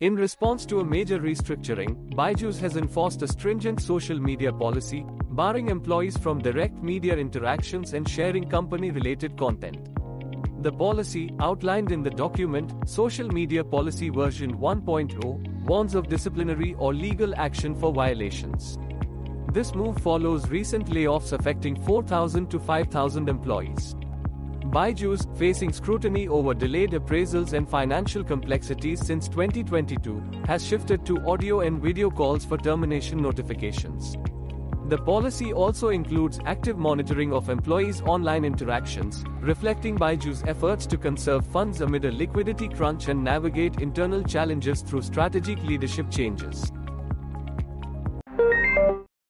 In response to a major restructuring, Byju's has enforced a stringent social media policy, barring employees from direct media interactions and sharing company related content. The policy, outlined in the document, Social Media Policy version 1.0, warns of disciplinary or legal action for violations. This move follows recent layoffs affecting 4,000 to 5,000 employees. Byju's, facing scrutiny over delayed appraisals and financial complexities since 2022, has shifted to audio and video calls for termination notifications. The policy also includes active monitoring of employees' online interactions, reflecting Byju's efforts to conserve funds amid a liquidity crunch and navigate internal challenges through strategic leadership changes.